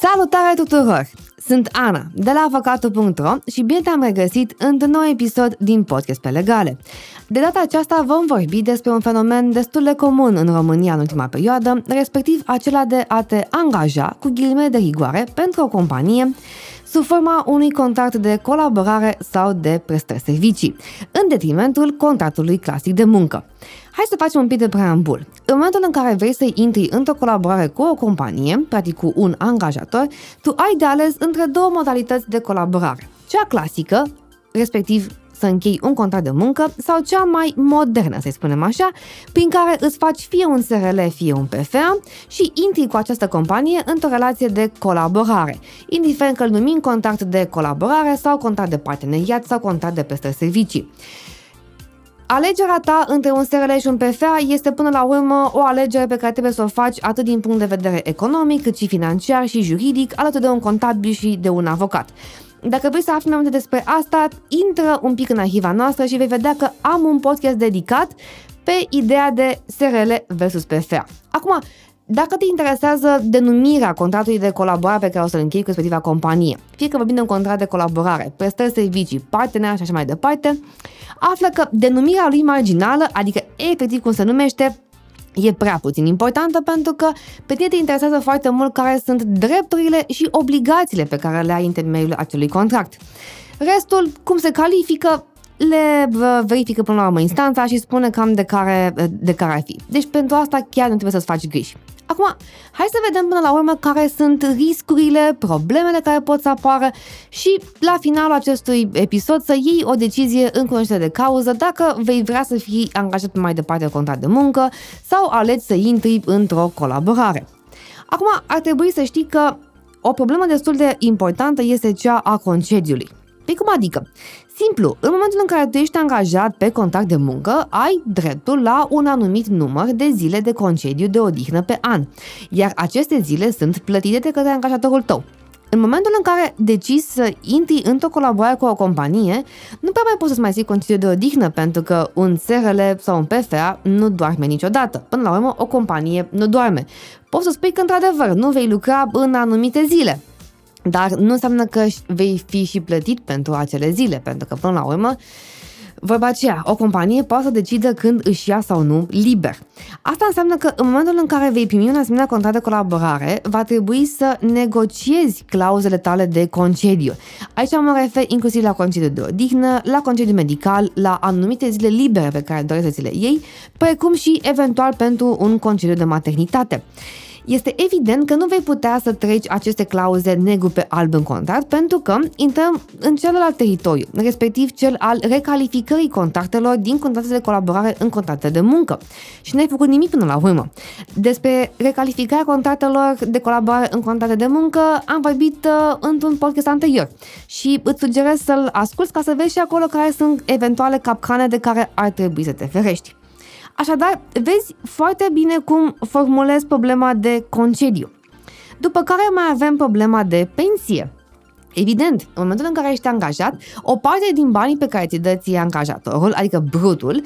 Salutare tuturor! Sunt Ana, de la avocatul.ro și bine te-am regăsit într-un nou episod din Podcast pe Legale. De data aceasta vom vorbi despre un fenomen destul de comun în România în ultima perioadă, respectiv acela de a te angaja cu ghilimele de rigoare pentru o companie sub forma unui contract de colaborare sau de prestări servicii, în detrimentul contractului clasic de muncă. Hai să facem un pic de preambul. În momentul în care vrei să intri într-o colaborare cu o companie, practic cu un angajator, tu ai de ales între două modalități de colaborare. Cea clasică, respectiv să închei un contract de muncă sau cea mai modernă, să spunem așa, prin care îți faci fie un SRL, fie un PFA și intri cu această companie într-o relație de colaborare, indiferent că îl numim contract de colaborare sau contract de parteneriat sau contract de prestări servicii. Alegerea ta între un SRL și un PFA este până la urmă o alegere pe care trebuie să o faci atât din punct de vedere economic, cât și financiar și juridic, alături de un contabil și de un avocat. Dacă vrei să afli mai multe despre asta, intră un pic în arhiva noastră și vei vedea că am un podcast dedicat pe ideea de SRL versus PFA. Acum, dacă te interesează denumirea contractului de colaborare pe care o să-l închei cu respectiva companie, fie că vorbim de un contract de colaborare, prestări servicii, partener și așa mai departe, află că denumirea lui marginală, adică efectiv cum se numește, e prea puțin importantă pentru că pe tine te interesează foarte mult care sunt drepturile și obligațiile pe care le ai în temeiul acelui contract. Restul, cum se califică, le verifică până la urmă instanța și spune cam de care, de care ar fi. Deci pentru asta chiar nu trebuie să-ți faci griji. Acum, hai să vedem până la urmă care sunt riscurile, problemele care pot să apară și la finalul acestui episod să iei o decizie în cunoștință de cauză dacă vei vrea să fii angajat mai departe de contract de muncă sau alegi să intri într-o colaborare. Acum, ar trebui să știi că o problemă destul de importantă este cea a concediului. Păi cum adică? Simplu, în momentul în care tu ești angajat pe contract de muncă, ai dreptul la un anumit număr de zile de concediu de odihnă pe an, iar aceste zile sunt plătite de către angajatorul tău. În momentul în care decizi să intri într-o colaborare cu o companie, nu prea mai poți să-ți mai ții concediu de odihnă, pentru că un SRL sau un PFA nu doarme niciodată. Până la urmă, o companie nu doarme. Poți să spui că, într-adevăr, nu vei lucra în anumite zile, dar nu înseamnă că vei fi și plătit pentru acele zile, pentru că până la urmă Vorba aceea, o companie poate să decidă când își ia sau nu liber. Asta înseamnă că în momentul în care vei primi un asemenea contract de colaborare, va trebui să negociezi clauzele tale de concediu. Aici mă refer inclusiv la concediu de odihnă, la concediu medical, la anumite zile libere pe care dorești să ți le iei, precum și eventual pentru un concediu de maternitate este evident că nu vei putea să treci aceste clauze negru pe alb în contract pentru că intrăm în celălalt teritoriu, respectiv cel al recalificării contractelor din contracte de colaborare în contracte de muncă. Și n-ai făcut nimic până la urmă. Despre recalificarea contractelor de colaborare în contracte de muncă am vorbit uh, într-un podcast anterior și îți sugerez să-l asculti ca să vezi și acolo care sunt eventuale capcane de care ar trebui să te ferești. Așadar, vezi foarte bine cum formulez problema de concediu. După care mai avem problema de pensie. Evident, în momentul în care ești angajat, o parte din banii pe care ți dă ție angajatorul, adică brutul,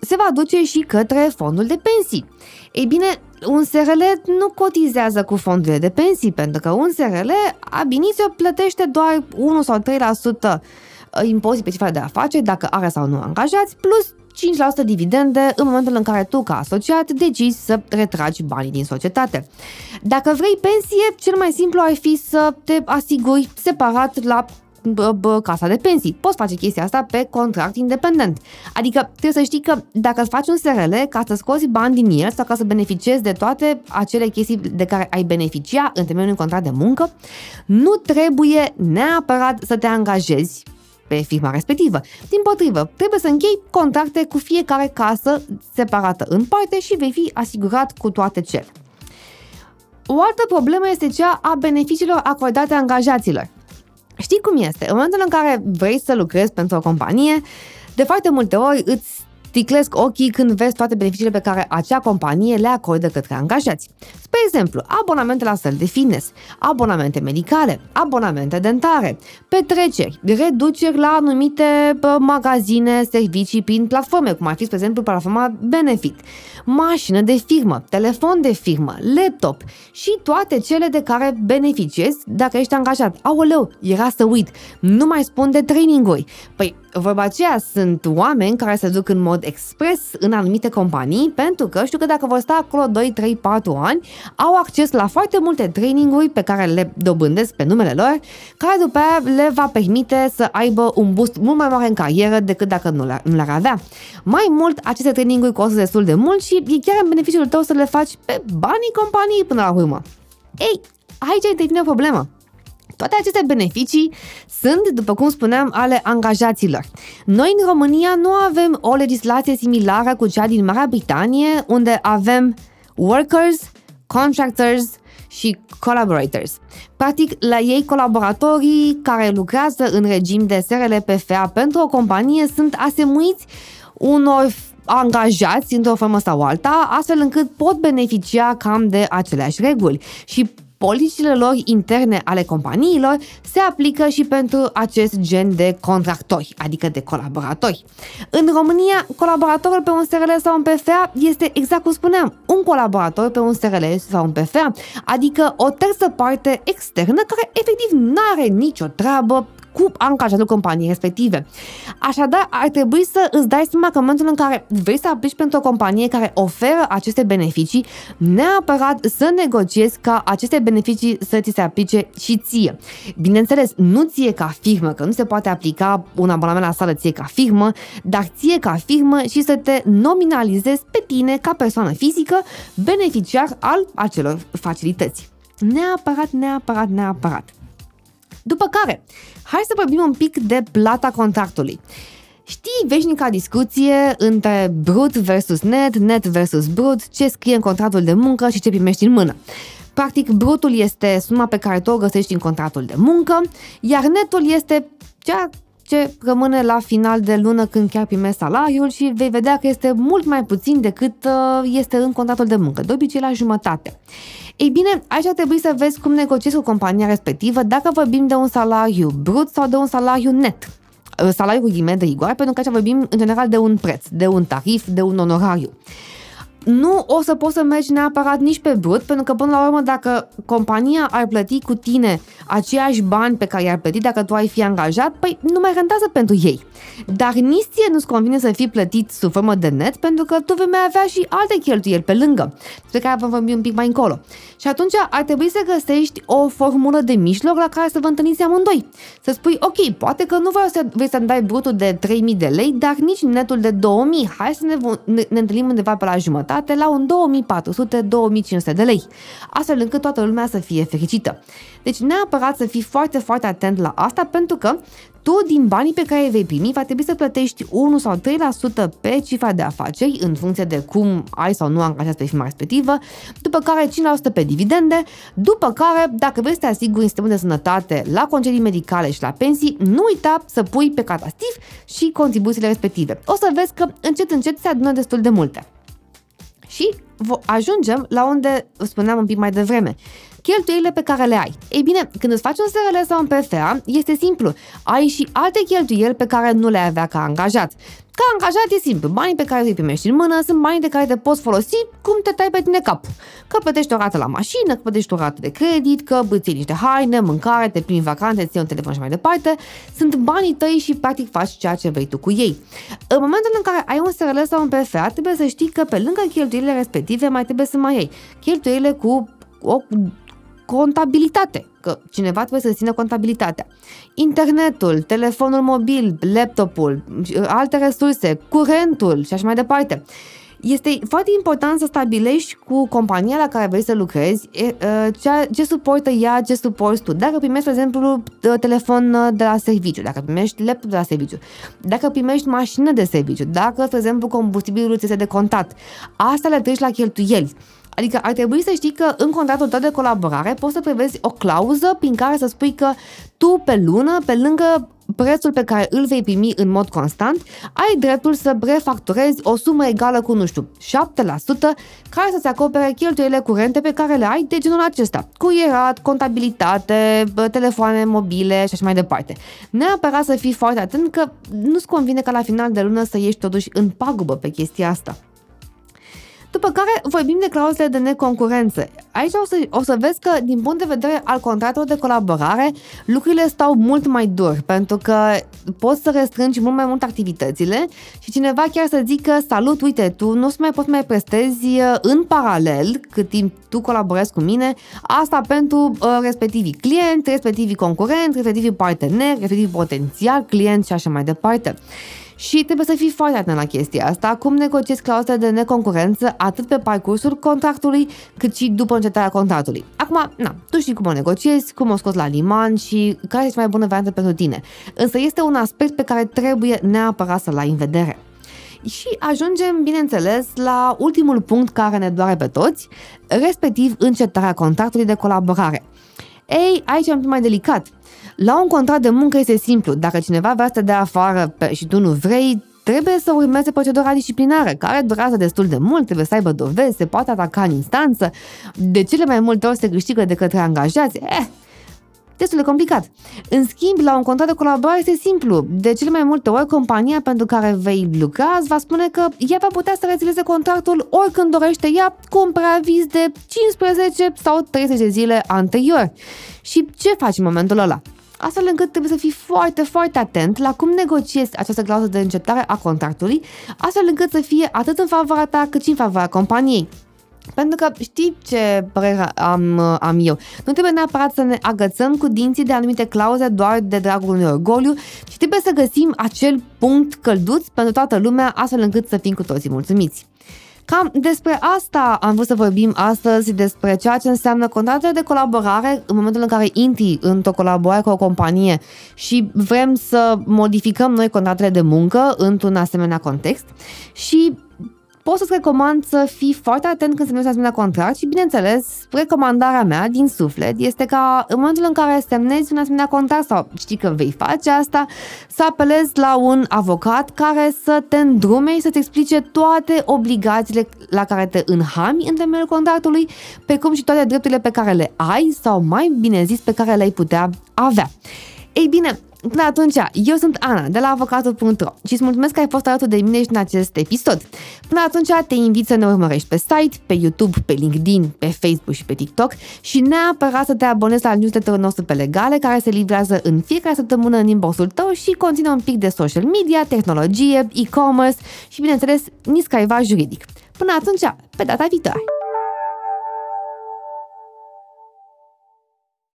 se va duce și către fondul de pensii. Ei bine, un SRL nu cotizează cu fondurile de pensii, pentru că un SRL ab initio plătește doar 1 sau 3% impozit pe de afaceri, dacă are sau nu angajați, plus 5% dividende în momentul în care tu, ca asociat, decizi să retragi banii din societate. Dacă vrei pensie, cel mai simplu ar fi să te asiguri separat la casa de pensii. Poți face chestia asta pe contract independent. Adică trebuie să știi că dacă îți faci un SRL ca să scoți bani din el sau ca să beneficiezi de toate acele chestii de care ai beneficia în temeiul unui contract de muncă, nu trebuie neapărat să te angajezi pe firma respectivă. Din potrivă, trebuie să închei contracte cu fiecare casă separată în parte și vei fi asigurat cu toate cele. O altă problemă este cea a beneficiilor acordate angajaților. Știi cum este? În momentul în care vrei să lucrezi pentru o companie, de foarte multe ori îți sticlesc ochii când vezi toate beneficiile pe care acea companie le acordă către angajați. Spre exemplu, abonamente la săli de fitness, abonamente medicale, abonamente dentare, petreceri, reduceri la anumite magazine, servicii prin platforme, cum ar fi, spre exemplu, platforma Benefit, mașină de firmă, telefon de firmă, laptop și toate cele de care beneficiezi dacă ești angajat. Aoleu, era să uit, nu mai spun de traininguri. Păi, vorba aceea sunt oameni care se duc în mod expres în anumite companii pentru că știu că dacă vor sta acolo 2, 3, 4 ani, au acces la foarte multe traininguri pe care le dobândesc pe numele lor, care după aia le va permite să aibă un boost mult mai mare în carieră decât dacă nu le-ar avea. Mai mult, aceste traininguri costă destul de mult și e chiar în beneficiul tău să le faci pe banii companiei până la urmă. Ei, aici intervine o problemă. Toate aceste beneficii sunt, după cum spuneam, ale angajaților. Noi în România nu avem o legislație similară cu cea din Marea Britanie, unde avem workers, contractors și collaborators. Practic, la ei colaboratorii care lucrează în regim de SRL-PFA pentru o companie sunt asemuiți unor angajați într-o formă sau alta, astfel încât pot beneficia cam de aceleași reguli și politicile lor interne ale companiilor se aplică și pentru acest gen de contractori, adică de colaboratori. În România, colaboratorul pe un SRL sau un PFA este exact cum spuneam, un colaborator pe un SRL sau un PFA, adică o terță parte externă care efectiv nu are nicio treabă cu angajatul companiei respective. Așadar, ar trebui să îți dai seama că în momentul în care vrei să aplici pentru o companie care oferă aceste beneficii, neapărat să negociezi ca aceste beneficii să ți se aplice și ție. Bineînțeles, nu ție ca firmă, că nu se poate aplica un abonament la sală ție ca firmă, dar ție ca firmă și să te nominalizezi pe tine ca persoană fizică beneficiar al acelor facilități. Neapărat, neapărat, neapărat. După care, hai să vorbim un pic de plata contractului. Știi veșnica discuție între brut versus net, net versus brut, ce scrie în contractul de muncă și ce primești în mână. Practic, brutul este suma pe care tu o găsești în contractul de muncă, iar netul este cea ce rămâne la final de lună când chiar primești salariul și vei vedea că este mult mai puțin decât uh, este în contractul de muncă, de obicei la jumătate. Ei bine, aici ar trebui să vezi cum negociezi cu compania respectivă dacă vorbim de un salariu brut sau de un salariu net uh, salariul cu ghime de rigoare, pentru că aici vorbim în general de un preț, de un tarif, de un onorariu nu o să poți să mergi neapărat nici pe brut, pentru că până la urmă dacă compania ar plăti cu tine aceiași bani pe care i-ar plăti dacă tu ai fi angajat, păi nu mai rentează pentru ei. Dar nici ție nu-ți convine să fii plătit sub formă de net, pentru că tu vei mai avea și alte cheltuieli pe lângă, despre care vom vorbi un pic mai încolo. Și atunci ar trebui să găsești o formulă de mijloc la care să vă întâlniți amândoi. Să spui, ok, poate că nu vrei să, vrei să dai brutul de 3000 de lei, dar nici netul de 2000. Hai să ne, ne, ne întâlnim undeva pe la jumătate jumătate la un 2400-2500 de lei, astfel încât toată lumea să fie fericită. Deci neapărat să fii foarte, foarte atent la asta pentru că tu din banii pe care îi vei primi va trebui să plătești 1 sau 3% pe cifra de afaceri în funcție de cum ai sau nu angajat pe firma respectivă, după care 5% pe dividende, după care dacă vrei să te asiguri în sistemul de sănătate la concedii medicale și la pensii, nu uita să pui pe catastif și contribuțiile respective. O să vezi că încet încet se adună destul de multe. Și ajungem la unde spuneam un pic mai devreme. Cheltuielile pe care le ai. Ei bine, când îți faci un SRL sau un PFA, este simplu. Ai și alte cheltuieli pe care nu le avea ca angajat. Ca angajat e simplu, banii pe care îi primești în mână sunt banii de care te poți folosi cum te tai pe tine cap. Că plătești o rată la mașină, că plătești o rată de credit, că îți niște haine, mâncare, te plimbi vacanțe, ții un telefon și mai departe, sunt banii tăi și practic faci ceea ce vrei tu cu ei. În momentul în care ai un SRL sau un PFA, trebuie să știi că pe lângă cheltuielile respective mai trebuie să mai iei cheltuielile cu o contabilitate, că cineva trebuie să țină contabilitatea. Internetul, telefonul mobil, laptopul, alte resurse, curentul și așa mai departe. Este foarte important să stabilești cu compania la care vrei să lucrezi ce suportă ea, ce suporți tu. Dacă primești, de exemplu, telefon de la serviciu, dacă primești laptop de la serviciu, dacă primești mașină de serviciu, dacă, de exemplu, combustibilul ți este de contat, asta le treci la cheltuieli. Adică ar trebui să știi că în contractul tău de colaborare poți să prevezi o clauză prin care să spui că tu pe lună, pe lângă prețul pe care îl vei primi în mod constant, ai dreptul să refacturezi o sumă egală cu, nu știu, 7% care să-ți acopere cheltuielile curente pe care le ai de genul acesta. Cuierat, contabilitate, telefoane mobile și așa mai departe. Neapărat să fii foarte atent că nu-ți convine ca la final de lună să ieși totuși în pagubă pe chestia asta. După care vorbim de clauzele de neconcurență. Aici o să, o să vezi că, din punct de vedere al contractelor de colaborare, lucrurile stau mult mai dur, pentru că poți să restrângi mult mai mult activitățile și cineva chiar să zică, salut, uite, tu nu mai poți mai prestezi uh, în paralel, cât timp tu colaborezi cu mine, asta pentru uh, respectivii clienți, respectivii concurenți, respectivii parteneri, respectivii potențial clienți și așa mai departe. Și trebuie să fii foarte atent la chestia asta, cum negociezi clauzele de neconcurență atât pe parcursul contractului, cât și după încetarea contractului. Acum, na, tu știi cum o negociezi, cum o scoți la liman și care este mai bună variantă pentru tine. Însă este un aspect pe care trebuie neapărat să-l ai în vedere. Și ajungem, bineînțeles, la ultimul punct care ne doare pe toți, respectiv încetarea contractului de colaborare. Ei, aici e un pic mai delicat, la un contract de muncă este simplu. Dacă cineva vrea să te dea afară pe, și tu nu vrei, trebuie să urmeze procedura disciplinară, care durează destul de mult, trebuie să aibă dovezi, se poate ataca în instanță, de cele mai multe ori se câștigă de către angajați. Eh, destul de complicat. În schimb, la un contract de colaborare este simplu. De cele mai multe ori, compania pentru care vei lucra îți va spune că ea va putea să rezilieze contractul oricând dorește ea cu un preaviz de 15 sau 30 de zile anterior. Și ce faci în momentul ăla? Astfel încât trebuie să fii foarte, foarte atent la cum negociezi această clauză de încetare a contractului, astfel încât să fie atât în favoarea ta cât și în favoarea companiei. Pentru că știi ce părere am, am eu? Nu trebuie neapărat să ne agățăm cu dinții de anumite clauze doar de dragul unui orgoliu, ci trebuie să găsim acel punct călduț pentru toată lumea, astfel încât să fim cu toții mulțumiți. Cam despre asta am vrut să vorbim astăzi, despre ceea ce înseamnă contractele de colaborare în momentul în care intri într-o colaborare cu o companie și vrem să modificăm noi contractele de muncă într-un asemenea context și pot să-ți recomand să fii foarte atent când semnezi asemenea contract și, bineînțeles, recomandarea mea din suflet este ca în momentul în care semnezi un asemenea contract sau știi că vei face asta, să apelezi la un avocat care să te îndrume și să-ți explice toate obligațiile la care te înhami în temeiul contractului, pe cum și toate drepturile pe care le ai sau, mai bine zis, pe care le-ai putea avea. Ei bine, Până atunci, eu sunt Ana de la avocatul.ro și îți mulțumesc că ai fost alături de mine și în acest episod. Până atunci, te invit să ne urmărești pe site, pe YouTube, pe LinkedIn, pe Facebook și pe TikTok și neapărat să te abonezi la newsletterul nostru pe legale care se livrează în fiecare săptămână în inboxul tău și conține un pic de social media, tehnologie, e-commerce și, bineînțeles, niscaiva juridic. Până atunci, pe data viitoare!